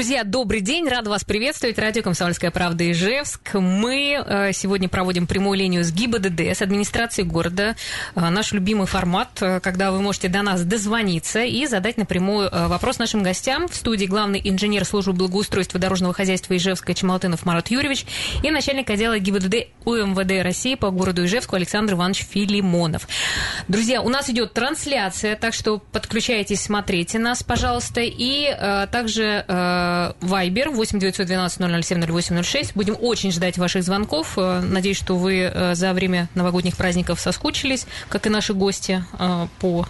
Друзья, добрый день, рада вас приветствовать. Радио «Комсомольская правда» Ижевск. Мы э, сегодня проводим прямую линию с ГИБДД, с администрацией города. Э, наш любимый формат, э, когда вы можете до нас дозвониться и задать напрямую вопрос нашим гостям. В студии главный инженер службы благоустройства дорожного хозяйства Ижевска Чемалтынов Марат Юрьевич и начальник отдела ГИБДД УМВД России по городу Ижевску Александр Иванович Филимонов. Друзья, у нас идет трансляция, так что подключайтесь, смотрите нас, пожалуйста. И также Вайбер 8 912 007 0806. Будем очень ждать ваших звонков. Э, надеюсь, что вы э, за время новогодних праздников соскучились, как и наши гости, э, по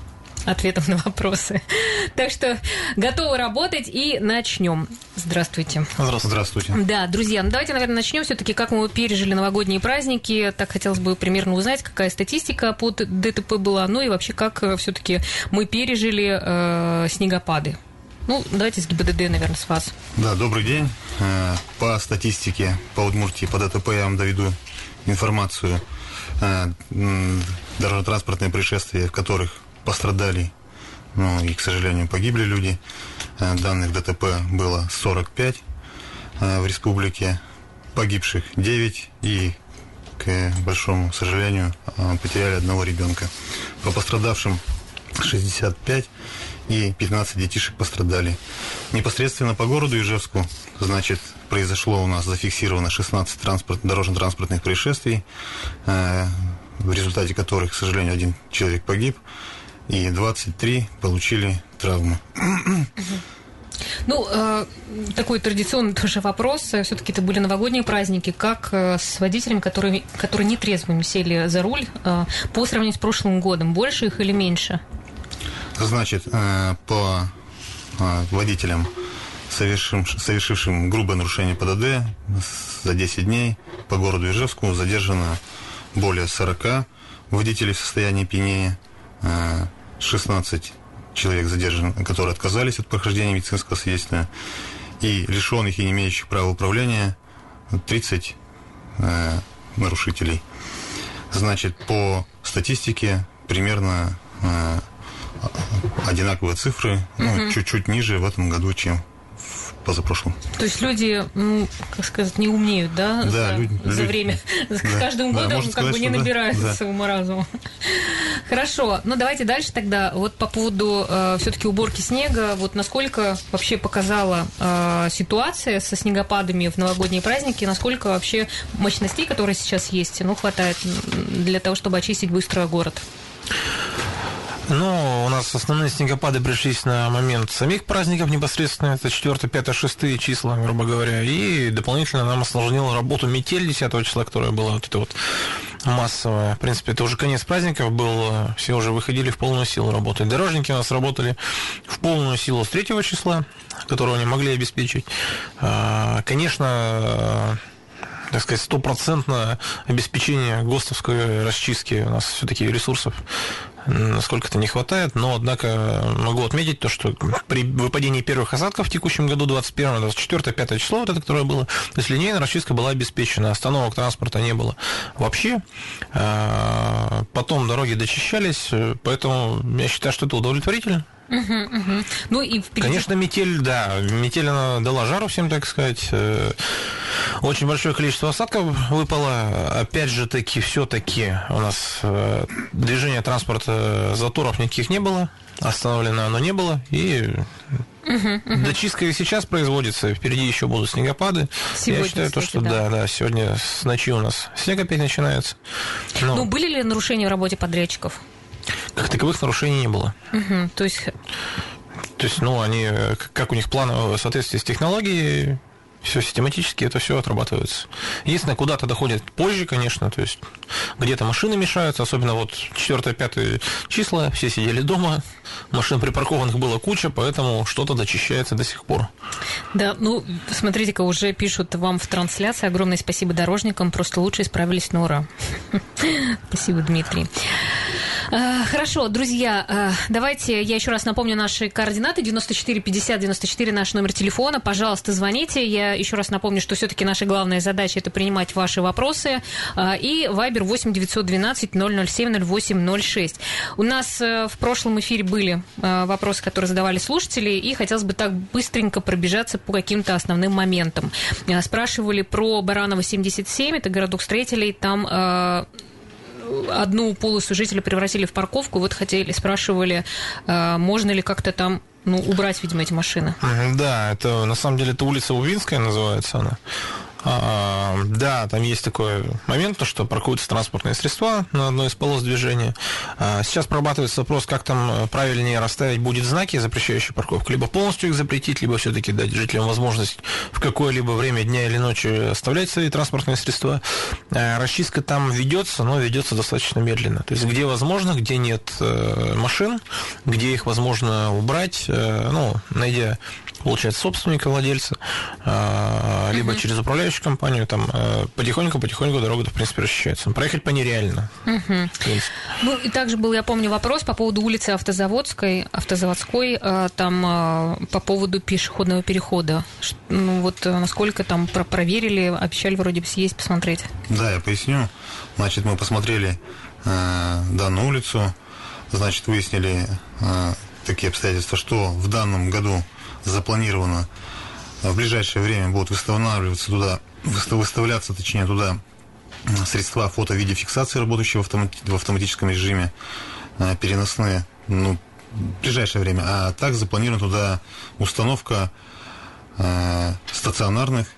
ответам на вопросы. Так что готовы работать и начнем. Здравствуйте. Здравствуйте. Здравствуйте. Да, друзья, ну давайте, наверное, начнем все-таки, как мы пережили новогодние праздники. Так хотелось бы примерно узнать, какая статистика по ДТП была, ну и вообще, как все-таки мы пережили э, снегопады. Ну, давайте с ГИБДД, наверное, с вас. Да, добрый день. Э, по статистике по Удмуртии, по ДТП я вам доведу информацию. Э, дорожно-транспортные происшествия, в которых пострадали, ну и, к сожалению, погибли люди. Э, данных ДТП было 45 в республике, погибших 9 и, к большому сожалению, потеряли одного ребенка. По пострадавшим 65 и 15 детишек пострадали. Непосредственно по городу Ижевску, значит, произошло у нас зафиксировано 16 транспорт, дорожно-транспортных происшествий, э, в результате которых, к сожалению, один человек погиб, и 23 получили травмы. Ну, э, такой традиционный тоже вопрос. Все-таки это были новогодние праздники. Как э, с водителями, которые, которые нетрезвыми сели за руль, э, по сравнению с прошлым годом? Больше их или меньше? Значит, э, по э, водителям, совершившим, совершившим грубое нарушение ПДД за 10 дней по городу Ижевску задержано более 40 водителей в состоянии пьянения, 16 э, человек задержаны, которые отказались от прохождения медицинского свидетельства, и лишенных и не имеющих права управления 30 нарушителей. Значит, по статистике примерно одинаковые цифры, ну, чуть-чуть ниже в этом году, чем в позапрошлом. То есть люди, ну, как сказать, не умнеют, да, да за, люди, за время, да, с каждым да, годом как сказать, бы не набираются да. ума разума. Хорошо, ну давайте дальше тогда. Вот по поводу э, все-таки уборки снега, вот насколько вообще показала э, ситуация со снегопадами в новогодние праздники, насколько вообще мощностей, которые сейчас есть, ну, хватает для того, чтобы очистить быстро город? Ну, у нас основные снегопады пришлись на момент самих праздников непосредственно, это 4, 5, 6 числа, грубо говоря, и дополнительно нам осложнила работу метель 10 числа, которая была вот это вот массовая. В принципе, это уже конец праздников был, все уже выходили в полную силу работать. Дорожники у нас работали в полную силу с 3 числа, которого они могли обеспечить. А, конечно, так сказать, стопроцентное обеспечение ГОСТовской расчистки у нас все-таки ресурсов насколько это не хватает, но, однако, могу отметить то, что при выпадении первых осадков в текущем году, 21 24 5 число, вот это, которое было, то есть линейная расчистка была обеспечена, остановок транспорта не было вообще. А, потом дороги дочищались, поэтому я считаю, что это удовлетворительно. Угу, угу. Ну и впереди... Конечно, метель, да, метель она дала жару всем, так сказать. Э, очень большое количество осадков выпало. Опять же таки, все-таки у нас э, движение транспорта заторов никаких не было. Остановлено оно не было. И Угу, угу. Дочистка и сейчас производится, впереди еще будут снегопады. Сегодня, Я считаю, кстати, то, что да. да, да, сегодня с ночи у нас снег опять начинается. Но... Ну, были ли нарушения в работе подрядчиков? Как таковых нарушений не было. Угу, то есть... То есть, ну, они, как у них планы в соответствии с технологией, все систематически это все отрабатывается. Единственное, куда-то доходит позже, конечно, то есть где-то машины мешаются, особенно вот 4-5 числа, все сидели дома, машин припаркованных было куча, поэтому что-то дочищается до сих пор. Да, ну, смотрите-ка, уже пишут вам в трансляции, огромное спасибо дорожникам, просто лучше исправились на ура. Спасибо, Дмитрий. Э, хорошо, друзья, э, давайте я еще раз напомню наши координаты. 94 50 94 наш номер телефона. Пожалуйста, звоните. Я еще раз напомню, что все-таки наша главная задача это принимать ваши вопросы. Э, и Вайбер 8 912 007 08 06. У нас в прошлом эфире были вопросы, которые задавали слушатели, и хотелось бы так быстренько пробежаться по каким-то основным моментам. Спрашивали про Баранова 77, это городок строителей. Там одну полосу жители превратили в парковку. Вот хотели, спрашивали, э, можно ли как-то там ну, убрать, видимо, эти машины. Да, это на самом деле это улица Увинская называется она. А, да, там есть такой момент, то, что паркуются транспортные средства на одной из полос движения. А, сейчас прорабатывается вопрос, как там правильнее расставить будет знаки, запрещающие парковку. Либо полностью их запретить, либо все-таки дать жителям возможность в какое-либо время дня или ночи оставлять свои транспортные средства. А, расчистка там ведется, но ведется достаточно медленно. То есть, где возможно, где нет э, машин, где их возможно убрать, э, ну, найдя получается, собственника, владельца, а, либо через управляющую компанию, там э, потихоньку-потихоньку дорога, в принципе, расчищается. Проехать по ней реально. Ну, и также был, я помню, вопрос по поводу улицы Автозаводской, Автозаводской, э, там э, по поводу пешеходного перехода. Ну, вот насколько там проверили, обещали вроде бы съесть, посмотреть. Да, я поясню. Значит, мы посмотрели э, данную улицу, значит, выяснили э, такие обстоятельства, что в данном году запланировано в ближайшее время будут выставляться туда, выставляться, точнее, туда средства фото-видеофиксации, работающие в, автомати в автоматическом режиме, э, переносные, ну, в ближайшее время. А так запланирована туда установка э, стационарных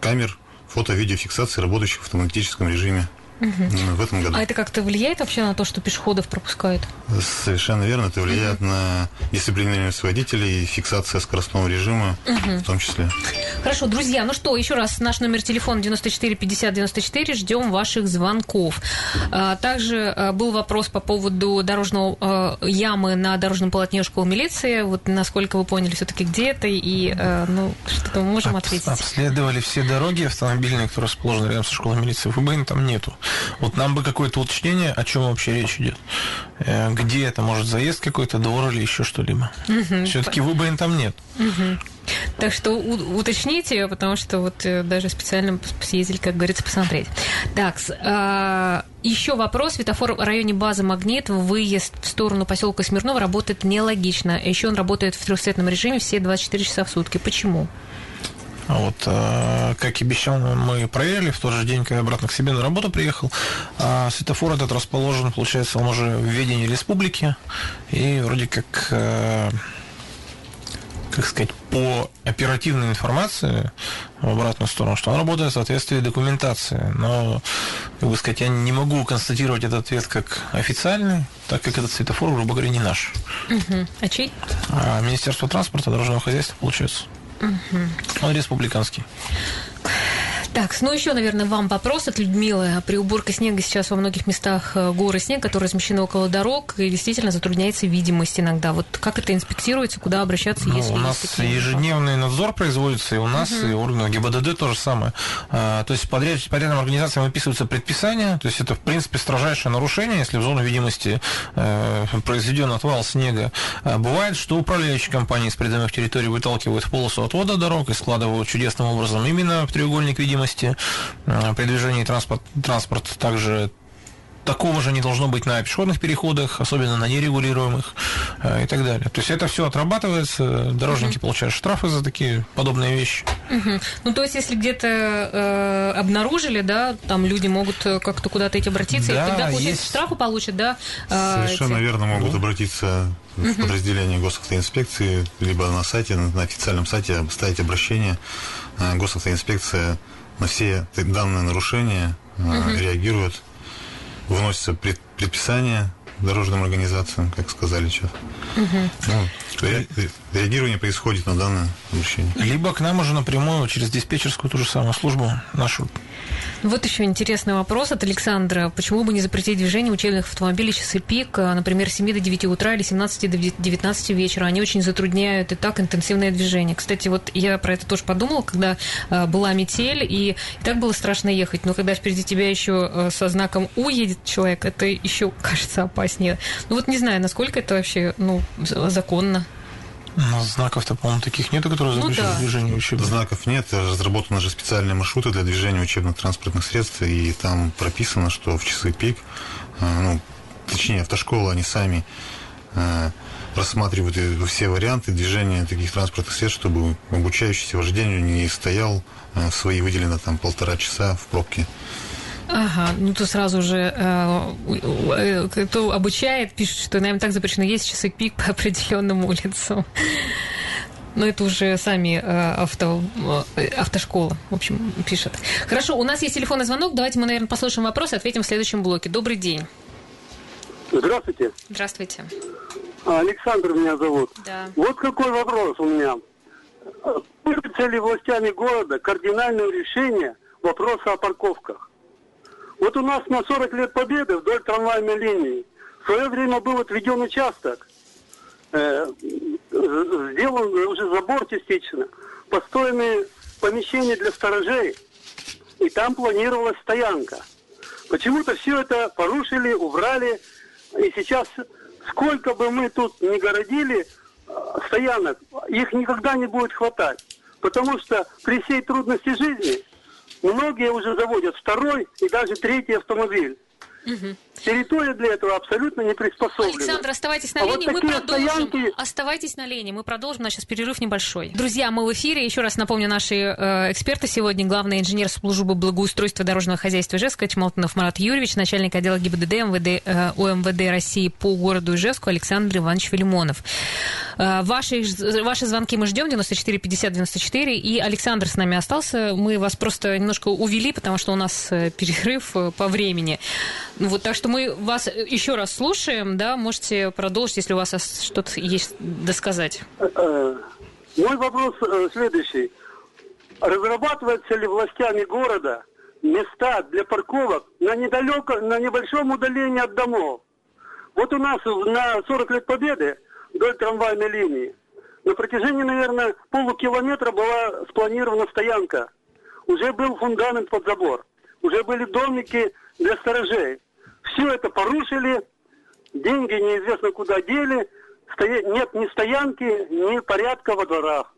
камер фото-видеофиксации, работающих в автоматическом режиме угу. в этом году. А это как-то влияет вообще на то, что пешеходов пропускают? Совершенно верно. Это влияет угу. на дисциплинированность водителей, фиксация скоростного режима угу. в том числе. Хорошо, друзья, ну что, еще раз наш номер телефона 94 50 94. Ждем ваших звонков. А, также а, был вопрос по поводу дорожного а, ямы на дорожном полотне школы милиции. Вот насколько вы поняли все-таки где это и ну, что-то мы можем ответить. Обследовали все дороги автомобильные, которые расположены рядом со школой милиции. ВБН там нету. Вот нам бы какое-то уточнение, о чем вообще речь идет. Э, где это, может, заезд какой-то, двор или еще что-либо. Угу. Все-таки ВБН там нет. Угу. Так что уточните, потому что вот э, даже специально съездили, как говорится, посмотреть. Так, а, еще вопрос. Светофор в районе базы «Магнит», выезд в сторону поселка Смирнова работает нелогично. Еще он работает в трехцветном режиме все 24 часа в сутки. Почему? А вот, э, как и обещал, мы проверили в тот же день, когда я обратно к себе на работу приехал. А светофор этот расположен, получается, он уже в ведении республики. И вроде как, э, как сказать, по оперативной информации в обратную сторону, что он работает в соответствии документации. Но, как бы сказать, я не могу констатировать этот ответ как официальный, так как этот светофор, грубо говоря, не наш. Угу. А чей? А Министерство транспорта, дорожного хозяйства, получается. Угу. Он республиканский. Так, ну еще, наверное, вам вопрос от Людмилы. При уборке снега сейчас во многих местах э, горы снег, которые размещены около дорог, и действительно затрудняется видимость иногда. Вот как это инспектируется, куда обращаться, ну, если У нас такие ежедневный надзор производится, и у нас, угу. и органы ГИБДД то же самое. А, то есть подряд, подрядным организациям выписываются предписания, то есть это, в принципе, строжайшее нарушение, если в зону видимости э, произведен отвал снега. А, бывает, что управляющие компании с придомых территорий выталкивают полосу отвода дорог и складывают чудесным образом именно в треугольник видимости видимости. Э, при движении транспорт, транспорт также такого же не должно быть на пешеходных переходах, особенно на нерегулируемых э, и так далее. То есть это все отрабатывается, дорожники угу. получают штрафы за такие подобные вещи. Угу. Ну, то есть, если где-то э, обнаружили, да, там люди могут э, как-то куда-то идти обратиться, да, и тогда, получается, есть... штрафы получат, да? Э, Совершенно эти... верно, могут обратиться в подразделение госавтоинспекции, либо на сайте, на официальном сайте ставить обращение. Госавтоинспекция на все данные нарушения угу. реагируют, выносятся предписания дорожным организациям, как сказали сейчас. Угу. Ну, реагирование происходит на данное обращение. Либо к нам уже напрямую через диспетчерскую ту же самую службу нашу. Вот еще интересный вопрос от Александра. Почему бы не запретить движение учебных автомобилей часы пик, а, например, с 7 до 9 утра или 17 до 19 вечера? Они очень затрудняют и так интенсивное движение. Кстати, вот я про это тоже подумала, когда а, была метель, и, так было страшно ехать. Но когда впереди тебя еще а, со знаком У едет человек, это еще кажется опаснее. Ну вот не знаю, насколько это вообще ну, законно. Но знаков-то, по-моему, таких нету, которые Ну запрещают да. движение учебных. Знаков нет, разработаны же специальные маршруты для движения учебных транспортных средств, и там прописано, что в часы пик, э, ну, точнее, автошколы, они сами э, рассматривают все варианты движения таких транспортных средств, чтобы обучающийся вождению не стоял э, в свои выделено там полтора часа в пробке. Ага, ну то сразу же э, э, кто обучает, пишет, что, наверное, так запрещено есть часы пик по определенным улицам. Но это уже сами э, авто, э, автошкола, в общем, пишет. Хорошо, у нас есть телефонный звонок. Давайте мы, наверное, послушаем вопрос и ответим в следующем блоке. Добрый день. Здравствуйте. Здравствуйте. Александр меня зовут. Да. Вот какой вопрос у меня. Появится ли властями города кардинальное решение вопроса о парковках? Вот у нас на 40 лет победы вдоль трамвайной линии. В свое время был отведен участок, э, сделан уже забор частично, построены помещения для сторожей, и там планировалась стоянка. Почему-то все это порушили, убрали, и сейчас сколько бы мы тут ни городили э, стоянок, их никогда не будет хватать. Потому что при всей трудности жизни многие уже заводят второй и даже третий автомобиль. Территория для этого абсолютно не приспособлена. Александр, оставайтесь на А вот линии, мы такие продолжим. стоянки- Оставайтесь на линии, мы продолжим. У нас сейчас перерыв небольшой. Друзья, мы в эфире. Еще раз напомню, наши э, эксперты сегодня. Главный инженер службы благоустройства дорожного хозяйства Ижевска Чмалтонов Марат Юрьевич, начальник отдела ГИБДД МВД, э, УМВД России по городу Ижевску Александр Иванович Филимонов. Э, ваши, ваши звонки мы ждем, 94 50 94. И Александр с нами остался. Мы вас просто немножко увели, потому что у нас э, перерыв э, по времени. Ну вот, так что мы вас еще раз слушаем, да, можете продолжить, если у вас что-то есть досказать. Э, Мой вопрос э, следующий. Разрабатываются ли властями города места для парковок на недалеко, на небольшом удалении от домов? Вот у нас на 40 лет Победы вдоль трамвайной линии на протяжении, наверное, полукилометра была спланирована стоянка. Уже был фундамент под забор. Уже были домики для сторожей. Все это порушили, деньги неизвестно куда дели, стоя- нет ни стоянки, ни порядка во дворах.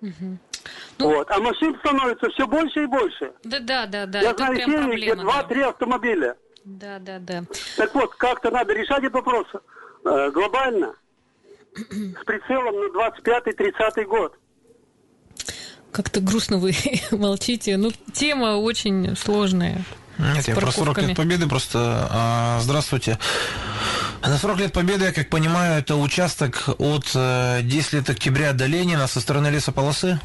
Ну- вот. А машин становится все больше и больше. Да, да, да, да. Я это знаю семьи, где проблема. да. два-три автомобиля. Да, да, да. Так вот, как-то надо решать этот вопрос э, глобально, с прицелом на 25-30 год. Как-то грустно вы молчите. Ну, тема очень сложная. Нет, я про 40 парковками. лет Победы просто... а, здравствуйте. На 40 лет Победы, я как понимаю, это участок от э, 10 лет октября до Ленина со стороны лесополосы?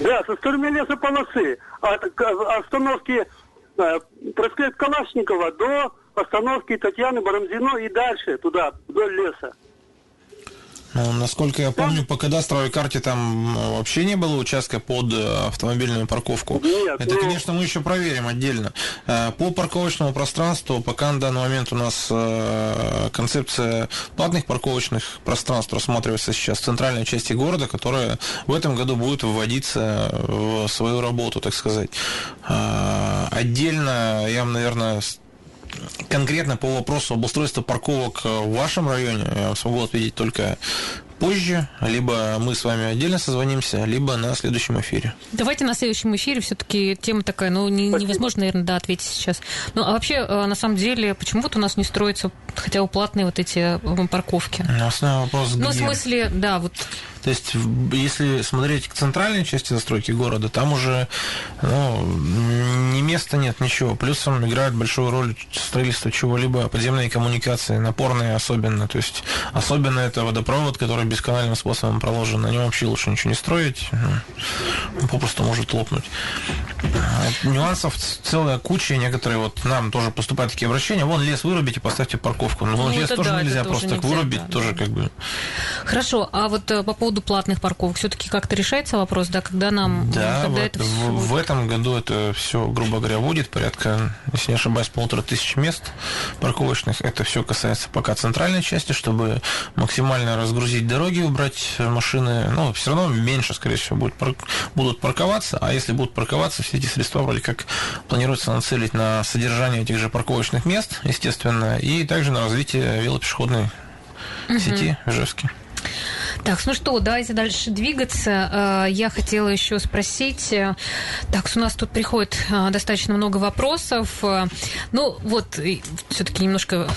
Да, со стороны лесополосы, от к- остановки э, проспект Калашникова до остановки Татьяны Барамзино и дальше туда, вдоль леса. Ну, насколько я помню, по кадастровой карте там м, вообще не было участка под э, автомобильную парковку. Нет, Это, ну- конечно, мы еще проверим отдельно. Э, По парковочному пространству пока на данный момент у нас э, концепция платных парковочных пространств рассматривается сейчас в центральной части города, которая в этом году будет вводиться в свою работу, так сказать. Э, Отдельно я, наверное, конкретно по вопросу обустройства парковок э, в вашем районе я смогу ответить только позже, либо мы с вами отдельно созвонимся, либо на следующем эфире. Давайте на следующем эфире все-таки тема такая, ну, не- невозможно, наверное, да, ответить сейчас. Ну, а вообще, э, на самом деле, почему вот у нас не строятся хотя бы платные вот эти э, парковки? Основной вопрос Ну, в где? смысле, да, вот То есть, если смотреть к центральной части застройки города, там уже ну, ни места нет, ничего. Плюсом играет большую роль строительство чего-либо, подземные коммуникации, напорные особенно. То есть, особенно это водопровод, который бесканальным способом проложен. На нем вообще лучше ничего не строить, ну, он попросту может лопнуть. Нюансов целая куча, некоторые вот нам тоже поступают такие обращения. Вон лес вырубите, поставьте парковку. Но Ну, лес это тоже да, нельзя просто нельзя, вырубить, да, тоже да. как бы. Хорошо, а вот э, по поводу платных парковок все-таки как-то решается вопрос, да, когда нам, Да, когда вот это в, всё в этом году это все, грубо говоря, будет порядка, если не ошибаюсь, полутора тысяч мест парковочных. Это все касается пока центральной части, чтобы максимально разгрузить дороги, убрать машины. Ну, все равно меньше, скорее всего, будет будут парковаться, а если будут парковаться, все эти средства вроде как планируется нацелить на содержание этих же парковочных мест, естественно, и также на развитие велопешеходной сети в Ижевске. Так, ну что, давайте дальше двигаться. Э, Я хотела еще спросить. э, Так, у нас тут приходит э, достаточно много вопросов. Ну, вот, все-таки немножко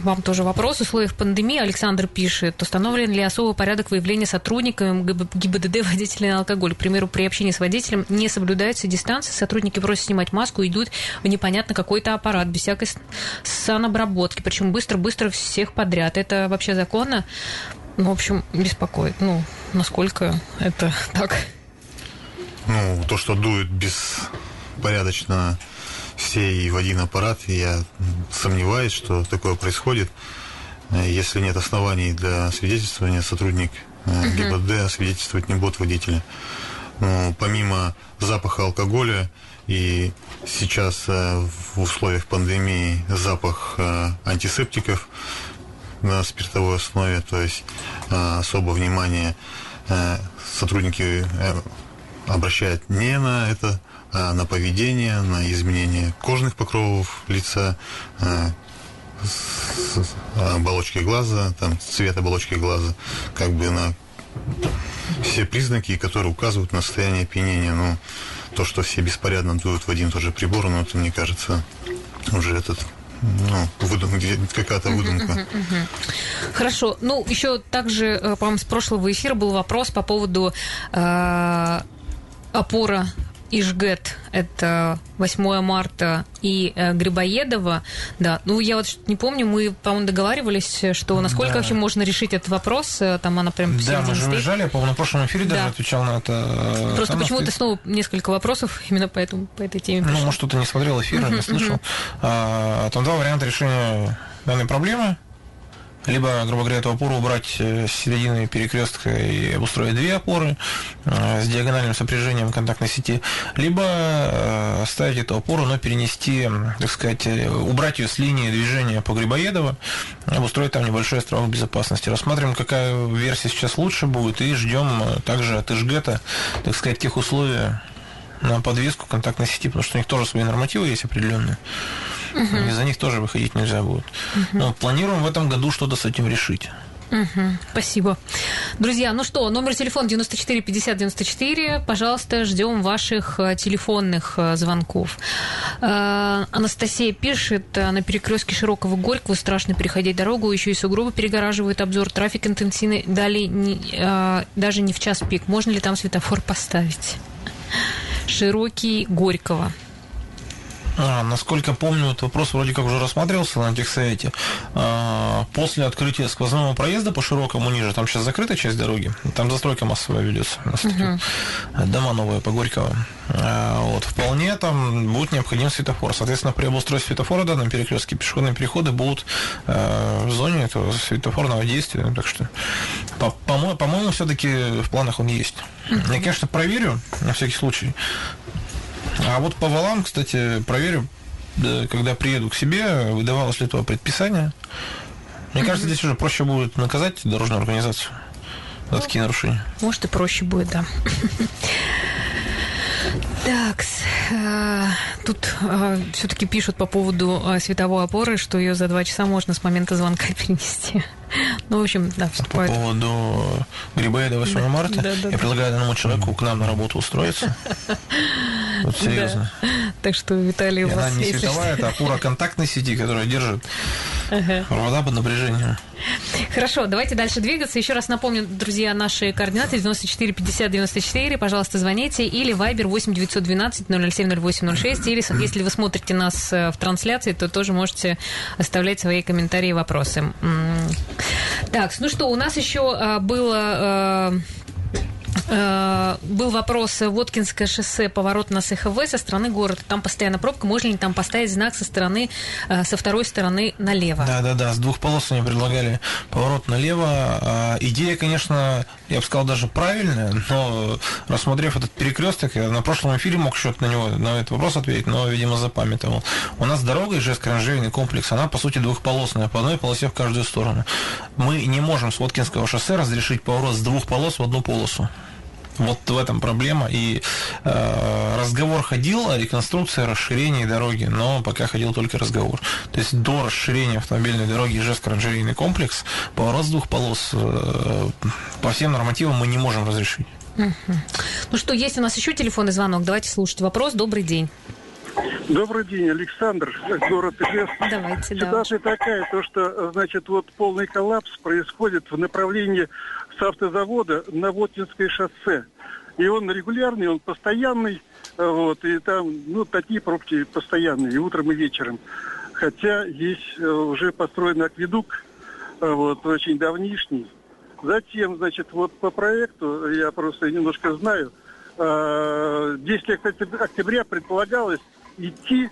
вам тоже вопрос. В условиях пандемии Александр пишет, установлен ли особый порядок выявления сотрудниками ГИБДД водителей на алкоголь? К примеру, при общении с водителем не соблюдается дистанция, сотрудники просят снимать маску идут в непонятно какой-то аппарат без всякой санобработки, причем быстро-быстро всех подряд. Это вообще законно? Ну, в общем, беспокоит. Ну, насколько это так? Ну, то, что дует беспорядочно все и в один аппарат, я сомневаюсь, что такое происходит. Э, Если нет оснований для свидетельствования, сотрудник э, ГИБДД свидетельствовать не будет водителя. Но помимо запаха алкоголя и сейчас э, в условиях пандемии запах антисептиков на спиртовой основе, то есть э, особо внимание э, сотрудники э, обращают не на это, а на поведение, на изменение кожных покровов лица, оболочки глаза, там цвет оболочки глаза, как бы на все признаки, которые указывают на состояние опьянения. Ну, то, что все беспорядно дуют в один и тот же прибор, ну, это, мне кажется, уже этот, ну, выдум- где- какая-то выдумка. Хорошо. Ну, еще также, э, по-моему, с прошлого эфира был вопрос по поводу э, опора Ижгет, это 8 марта, и э, Грибоедова, да. Ну, я вот не помню, мы, по-моему, договаривались, что насколько Да. вообще можно решить этот вопрос, э, там она прям Да, мы же стоит. уезжали, я, по-моему, на прошлом эфире даже Да. отвечал на это. э, Просто почему-то снова несколько вопросов именно по, этому, по этой теме Ну, пришло. может, кто-то не смотрел эфир, не слышал. А, Там два варианта решения данной проблемы. Либо, грубо говоря, эту опору убрать э, с середины перекрестка и обустроить две опоры э, с диагональным сопряжением контактной сети, либо э, оставить эту опору, но перенести, так сказать, убрать ее с линии движения по Грибоедово, обустроить там небольшой островок безопасности. Рассматриваем, какая версия сейчас лучше будет, и ждем также от Ижгета, так сказать, тех условий, на подвеску контактной сети, потому что у них тоже свои нормативы есть определенные. И за них тоже выходить нельзя будет. Но планируем в этом году что-то с этим решить. Мгм, Спасибо. Друзья, ну что, номер телефона 94 50 94. Пожалуйста, ждем ваших э, телефонных э, звонков. Э, Анастасия пишет, на перекрестке Широкого Горького страшно переходить дорогу, еще и сугробы перегораживают обзор, трафик интенсивный, далее не- даже не в час пик. Можно ли там светофор поставить? Широкий Горького. А, насколько помню, этот вопрос вроде как уже рассматривался на техсовете. А, после открытия сквозного проезда по широкому ниже, там сейчас закрыта часть дороги, там застройка массовая ведется. у нас такие Дома новые по Горького. А, вот, вполне там будет необходим светофор. Соответственно, при обустройстве светофора в данном перекрестке пешеходные переходы будут э, в зоне этого светофорного действия. Так что, по- по-мо- по-моему, все-таки в планах он есть. Я, конечно, проверю на всякий случай. А вот по валам, кстати, проверю, да, когда приеду к себе, выдавалось ли то предписание. Мне кажется, здесь уже проще будет наказать дорожную организацию за такие нарушения. Может, и проще будет, да. Так, тут все-таки пишут по поводу э, световой опоры, что ее за два часа можно с момента звонка перенести. Ну, в общем, да, По вступает. поводу Грибоеда 8 Да, марта, да, да, я предлагаю данному человеку к нам на работу устроиться. Вот серьезно. Так что, Виталий, И у она вас не есть... световая, это опора контактной сети, которая держит Ага. провода под напряжением. Хорошо, давайте дальше двигаться. Еще раз напомню, друзья, наши координаты 94 50 94. Пожалуйста, звоните. Или Viber 8 912 007 0806. Или если вы смотрите нас э, в трансляции, то тоже можете оставлять свои комментарии и вопросы. Так, ну что, у нас еще э, было... э, Э, был вопрос Воткинское шоссе, поворот на СХВ со стороны города. Там постоянно пробка. Можно ли там поставить знак со стороны, э, со второй стороны налево? Да, да, да. С двух полос они предлагали поворот налево. А, идея, конечно, я бы сказал, даже правильная, но рассмотрев этот перекресток, я на прошлом эфире мог что-то на него, на этот вопрос ответить, но, видимо, запамятовал. У нас дорога Ижевск-Оранжерейный комплекс, она, по сути, двухполосная, по одной полосе в каждую сторону. Мы не можем с Воткинского шоссе разрешить поворот с двух полос в одну полосу. Вот в этом проблема. И э, разговор ходил о реконструкции, расширении дороги, но пока ходил только разговор. То есть до расширения автомобильной дороги Ижевск-оранжерейный комплекс поворот с двух полос э, по всем нормативам мы не можем разрешить. Ну что, есть у нас еще телефонный звонок. Давайте слушать вопрос. Добрый день. Добрый день, Александр, город Ижевск. Давайте, Ситуация да. такая, то что, значит, вот полный коллапс происходит в направлении с автозавода на Воткинское шоссе. И он регулярный, он постоянный, вот, и там, ну, такие пробки постоянные, и утром, и вечером. Хотя есть э, уже построен акведук, э, вот, очень давнишний. Затем, значит, вот по проекту, я просто немножко знаю, 10 э, октября предполагалось идти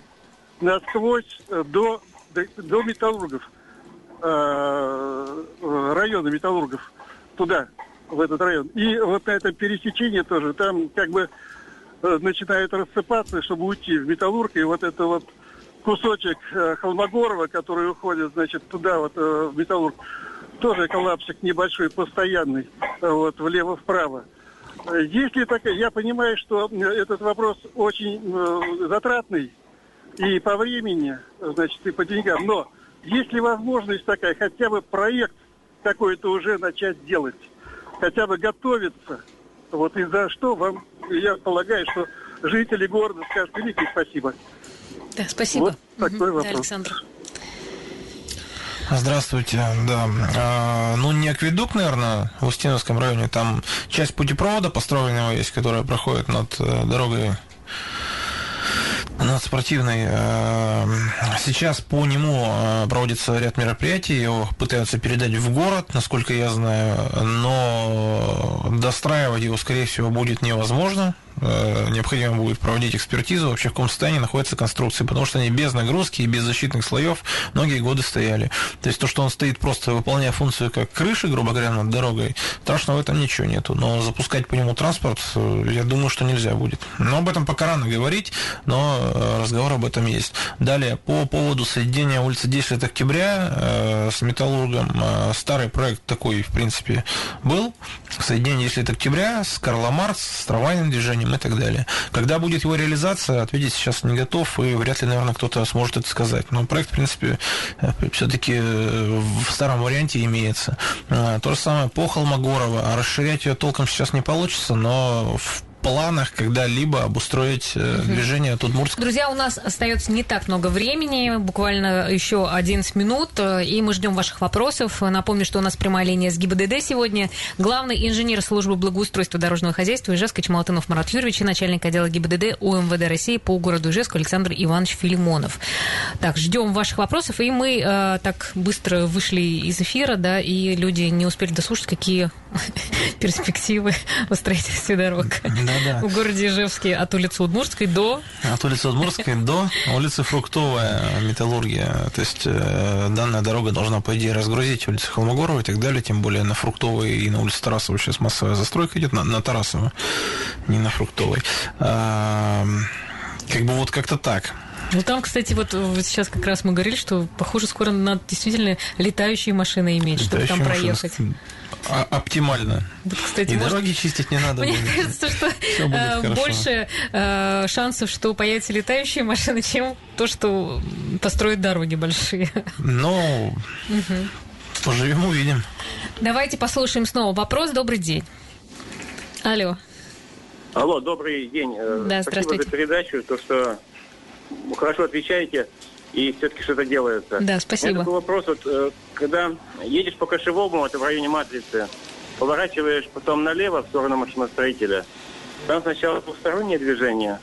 насквозь до, до, до металлургов, района металлургов туда, в этот район. И вот на этом пересечении тоже, там как бы э, начинает рассыпаться, чтобы уйти в Металлург, и вот это вот кусочек э, Холмогорова, который уходит, значит, туда вот э, в Металлург, тоже коллапсик небольшой, постоянный, вот, влево-вправо. Если такая, я понимаю, что этот вопрос очень затратный и по времени, значит, и по деньгам, но есть ли возможность такая, хотя бы проект какое-то уже начать делать, хотя бы готовиться. Вот и за что вам, я полагаю, что жители города скажут великое спасибо. Да, спасибо. Вот такой угу. вопрос. Да, Александр. Здравствуйте, да. А, ну, не акведук, наверное, в Устиновском районе. Там часть путепровода построенного есть, которая проходит над э, дорогой над спортивной. Э, сейчас по нему э, проводится ряд мероприятий, его пытаются передать в город, насколько я знаю, но достраивать его, скорее всего, будет невозможно. Э, необходимо будет проводить экспертизу, вообще в каком состоянии находятся конструкции, потому что они без нагрузки и без защитных слоев многие годы стояли. То есть то, что он стоит просто выполняя функцию как крыши, грубо говоря, над дорогой, страшного в этом ничего нету. Но запускать по нему транспорт, я думаю, что нельзя будет. Но об этом пока рано говорить, но разговор об этом есть. Далее, по поводу соединения улицы 10 октября с Металлургом, старый проект такой, в принципе, был. Соединение 10 октября с Карла Марс, с трамвайным движением, и так далее. Когда будет его реализация, ответить сейчас не готов, и вряд ли, наверное, кто-то сможет это сказать. Но проект, в принципе, э, все-таки э, в старом варианте имеется. То же самое по Холмогорова. Расширять ее толком сейчас не получится, но в планах когда-либо обустроить э, движение от Удмуртска? Друзья, у нас остается не так много времени, буквально еще 11 минут, э, и мы ждем ваших вопросов. Напомню, что у нас прямая линия с ГИБДД сегодня. Главный инженер службы благоустройства дорожного хозяйства Ижевска Чмалтынов Марат Юрьевич и начальник отдела ГИБДД УМВД России по городу Ижевск Александр Иванович Филимонов. Так, ждем ваших вопросов, и мы э, так быстро вышли из эфира, да, и люди не успели дослушать, какие перспективы в строительстве дорог. Да, да. В городе Ижевске от улицы Удмуртской до... От улицы Удмуртской до улицы Фруктовая, металлургия. То есть э, данная дорога должна, по идее, разгрузить улицу Холмогорова и так далее, тем более на Фруктовой и на улице Тарасова сейчас массовая застройка идет, на, на Тарасова, не на Фруктовой. А, как бы вот как-то так. Ну там, кстати, вот, вот сейчас как раз мы говорили, что похоже скоро надо действительно летающие машины иметь, чтобы Летающие там машины проехать. А- оптимально. Вот, кстати, и может- дороги чистить не надо Мне будет. кажется, что э, больше э, шансов, что появятся летающие машины, чем то, что построят дороги большие. Ну, поживем, увидим. Давайте послушаем снова вопрос. Добрый день. Алло. Алло, добрый день. Э, Да, Спасибо здравствуйте. за передачу, то, что хорошо отвечаете и все-таки что-то делается. Да, У меня спасибо. такой вопрос, вот, э, когда едешь по Кошевому, это в районе Матрицы, поворачиваешь потом налево в сторону машиностроителя, там сначала двухстороннее движение,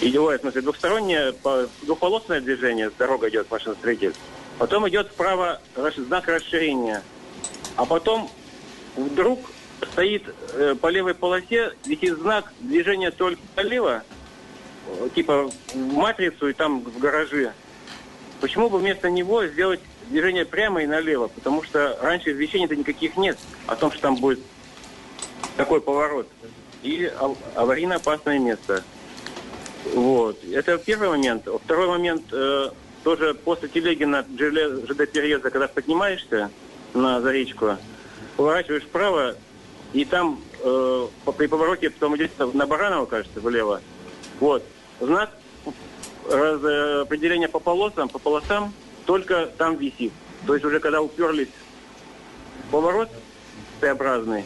и, ой, в смысле, двухстороннее, по- двухполосное движение, дорога идет машиностроитель, потом идет вправо знак расширения, а потом вдруг стоит э, по левой полосе, висит знак движения только налево, э, типа в матрицу и там в гараже. Почему бы вместо него сделать движение прямо и налево? Потому что раньше извещений-то никаких нет о том, что там будет такой поворот. И аварийно опасное место. Вот. Это первый момент. Второй момент, э, тоже после Телегина ЖД переезда, когда поднимаешься на Заречку, поворачиваешь вправо, и там э, при повороте потом идет на Баранова, кажется, влево. Вот. Знак распределения по полосам, по полосам только там висит. То есть уже когда уперлись в поворот Т-образный,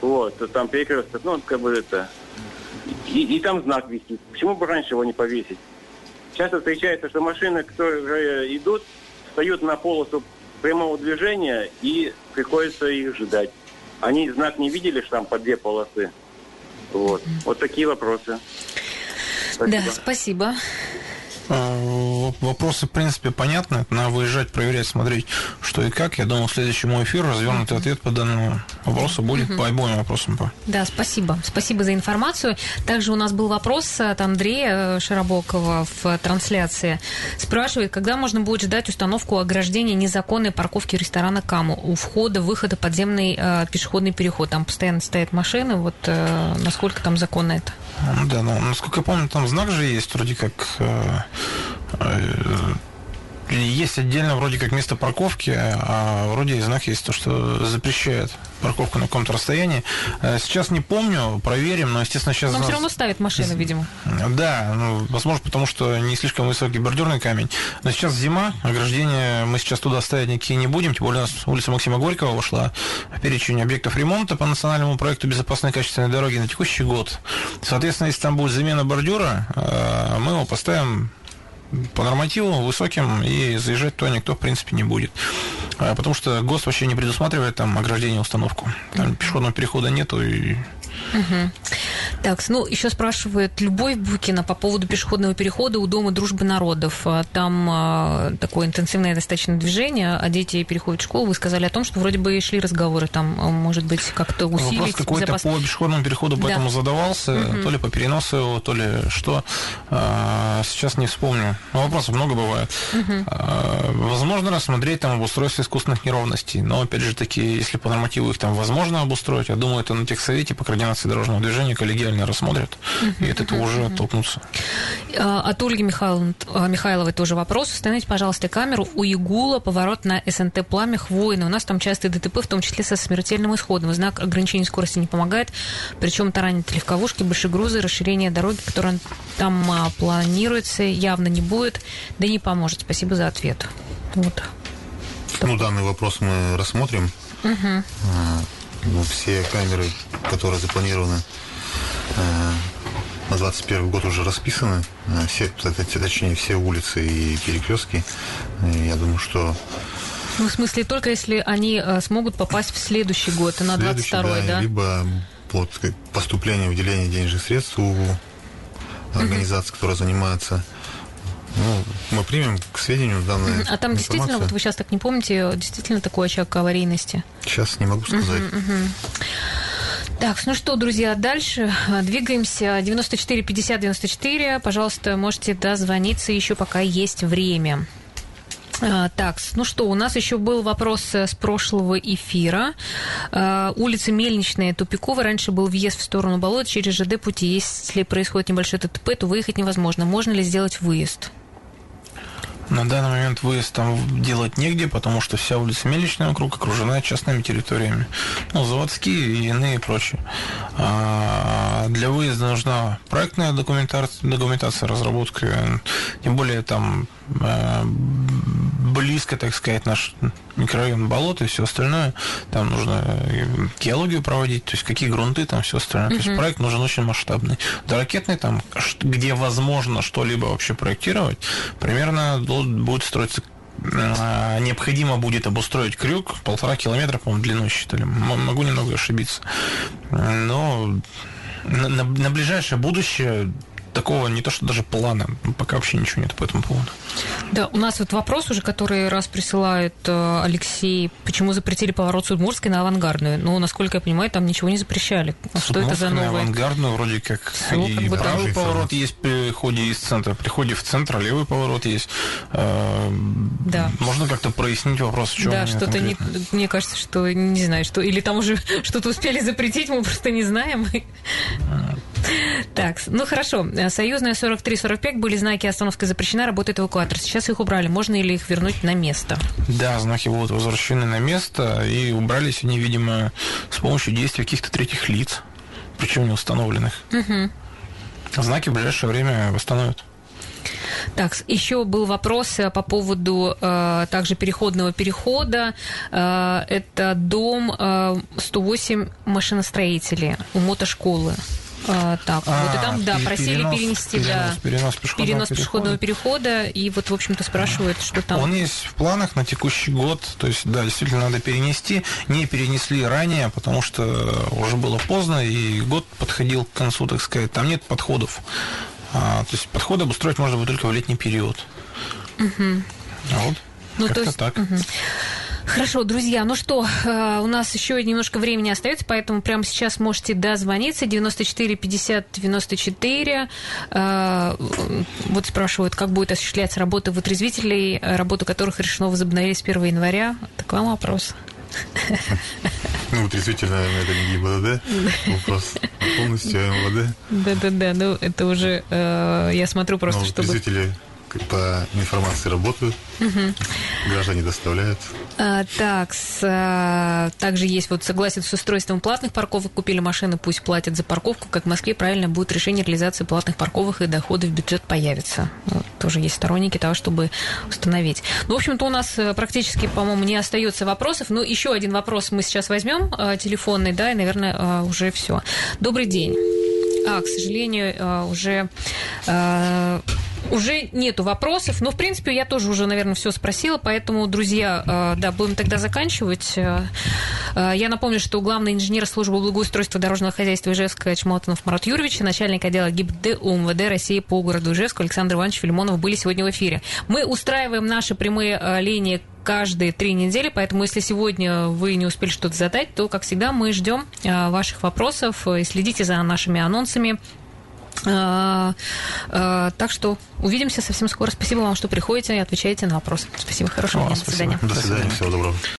вот, то там перекресток, ну, как бы это, и, и там знак висит. Почему бы раньше его не повесить? Часто встречается, что машины, которые идут, встают на полосу прямого движения и приходится их ждать. Они знак не видели, что там по две полосы. Вот. Вот такие вопросы. Спасибо. Да, спасибо. А, вопросы, в принципе, понятны. Надо выезжать, проверять, смотреть, что и как. Я думаю, в следующем эфиру развернутый ответ по данному вопросу будет по обоим вопросам. Да, спасибо. Спасибо за информацию. Также у нас был вопрос от Андрея э, Широбокова в трансляции. Спрашивает, когда можно будет ждать установку ограждения незаконной парковки ресторана Каму у входа, выхода подземный э, пешеходный переход. Там постоянно стоят машины. Вот э, насколько там законно это? Да, ну, насколько я помню, там знак же есть, вроде как э, э, есть отдельно вроде как место парковки, а вроде и знак есть то, что запрещает парковку на каком-то расстоянии. Э, сейчас не помню, проверим, но, естественно, сейчас... Но нас... все равно ставит машину, видимо. Да, ну, возможно, потому что не слишком высокий бордюрный камень. Но сейчас зима, ограждение мы сейчас туда ставить никакие не будем, тем более у нас улица Максима Горького вошла в перечень объектов ремонта по национальному проекту безопасной качественной дороги на текущий год. Соответственно, если там будет замена бордюра, э, мы его поставим по нормативу высоким, и заезжать туда никто, в принципе, не будет. А, потому что ГОСТ вообще не предусматривает там ограждение установку. Там пешеходного перехода нету, и Угу. Так, ну, еще спрашивает Любовь Букина по поводу пешеходного перехода у Дома Дружбы Народов. А, там а, такое интенсивное достаточно движение, а дети переходят в школу. Вы сказали о том, что вроде бы и шли разговоры там, а, может быть, как-то усилить Вопрос какой-то безопас... по пешеходному переходу да. поэтому задавался, угу. то ли по переносу его, то ли что. А, сейчас не вспомню. Но вопросов много бывает. Угу. А, возможно рассмотреть там обустройство искусственных неровностей, но, опять же таки, если по нормативу их там возможно обустроить, я думаю, это на техсовете по координации координации дорожного движения коллегиально рассмотрят, и от этого уже оттолкнутся. А, от Ольги а, Михайловой тоже вопрос. Установите, пожалуйста, камеру у Игула, поворот на СНТ «Пламя Хвойно». У нас там частые ДТП, в том числе со смертельным исходом. Знак ограничения скорости не помогает, причем таранит легковушки, большие грузы, расширение дороги, которое там а, планируется, явно не будет, да не поможет. Спасибо за ответ. Вот. Ну, данный вопрос мы рассмотрим. Угу. Ну, все камеры, которые запланированы э, на 21 год уже расписаны. Э, все, точнее, все улицы и перекрестки. Я думаю, что ну, в смысле, только если они э, смогут попасть в следующий год, на 22 да, да? Либо под поступление, выделение денежных средств у организации, которая занимается ну, мы примем к сведению данные. А там действительно, вот вы сейчас так не помните, действительно такой очаг аварийности? Сейчас не могу сказать. Uh-huh, uh-huh. Так, ну что, друзья, дальше двигаемся. 94 50 94. Пожалуйста, можете дозвониться еще пока есть время. А, так, ну что, у нас еще был вопрос э, с прошлого эфира. А, улица Мельничная, Тупиковая. Раньше был въезд в сторону болот через ЖД пути. Если происходит небольшой ТТП, то выехать невозможно. Можно ли сделать выезд? На данный момент выезд там делать негде, потому что вся улица Мельничная вокруг окружена частными территориями. Ну, заводские и иные и прочие. А для выезда нужна проектная документация, документация разработка, тем более там близко, так сказать, наш микрорайон болот и все остальное. Там нужно э, геологию проводить, то есть какие грунты, там все остальное. Uh-huh. То есть проект нужен очень масштабный. Доракетный там, где возможно что-либо вообще проектировать, примерно будет строиться э, необходимо будет обустроить крюк полтора километра, по-моему, длиной считали. Могу немного ошибиться. Но на, на, на ближайшее будущее такого не то, что даже плана. Пока вообще ничего нет по этому поводу. Да, у нас вот вопрос уже, который раз присылает э, Алексей. Почему запретили поворот с Удмурской на авангардную? Ну, насколько я понимаю, там ничего не запрещали. А что это за новое? авангардную вроде как Всё, и как бы правый там. поворот есть при ходе из центра. При ходе в центр левый поворот есть. Э, Да. Можно как-то прояснить вопрос, в чем Да, что-то не, мне кажется, что не знаю, что или там уже что-то успели запретить, мы просто не знаем. Так, ну хорошо. Союзная 43-45 были знаки остановка запрещена, работает эвакуатор. Сейчас их убрали. Можно ли их вернуть на место? Да, знаки будут возвращены на место, и убрались они, видимо, с помощью действий каких-то третьих лиц, причем не установленных. Знаки в ближайшее время восстановят. Так, еще был вопрос э, по поводу э, также переходного перехода. Э, это дом э, 108 машиностроителей у мотошколы. Э, так, вот и там, да, просили перенос- перенести, перенос- да, перенос пешеходного перенос перехода. пешеходного перехода, и вот, в общем-то, спрашивают, что там. Он есть в планах на текущий год. То есть, да, действительно надо перенести. Не перенесли ранее, потому что уже было поздно, и год подходил к концу, так сказать. Там нет подходов. А, то есть подходы обустроить можно будет только в летний период. А вот. Ну, то как-то есть- так. Хорошо, друзья, ну что, э, у нас еще немножко времени остается, поэтому прямо сейчас можете дозвониться. 94 50 94. Э, Вот спрашивают, как будет осуществляться работа вытрезвителей, э, работу которых решено возобновить с 1 января. Так вам вопрос. Ну, вот действительно, наверное, это не ГИБДД. Вопрос полностью МВД. Да-да-да, ну это уже, э, я смотрю просто, Но чтобы... по информации работают, граждане доставляют. А, так, с, а, также есть вот согласен с устройством платных парковок, купили машины, пусть платят за парковку, как в Москве правильно будет решение реализации платных парковок и доходы в бюджет появятся. Вот, тоже есть сторонники того, чтобы установить. Ну, в общем-то, у нас э, практически, по-моему, не остается вопросов. Ну, еще один вопрос мы сейчас возьмем, э, телефонный, да, и, наверное, э, уже все. Добрый день. А, к сожалению, уже уже нету вопросов. Но, в принципе, я тоже уже, наверное, все спросила. Поэтому, друзья, э, да, будем тогда заканчивать. Э, э, Я напомню, что главный инженер службы благоустройства дорожного хозяйства Ижевска Чмолтонов Марат Юрьевич и начальник отдела ГИБДД УМВД России по городу Ижевск Александр Иванович Филимонов были сегодня в эфире. Мы устраиваем наши прямые линии каждые три недели, поэтому если сегодня вы не успели что-то задать, то, как всегда, мы ждем ваших вопросов и следите за нашими анонсами. Э, э, Так что увидимся совсем скоро. Спасибо вам, что приходите и отвечаете на вопросы. Спасибо, хорошего дня, до свидания. До свидания, всего доброго.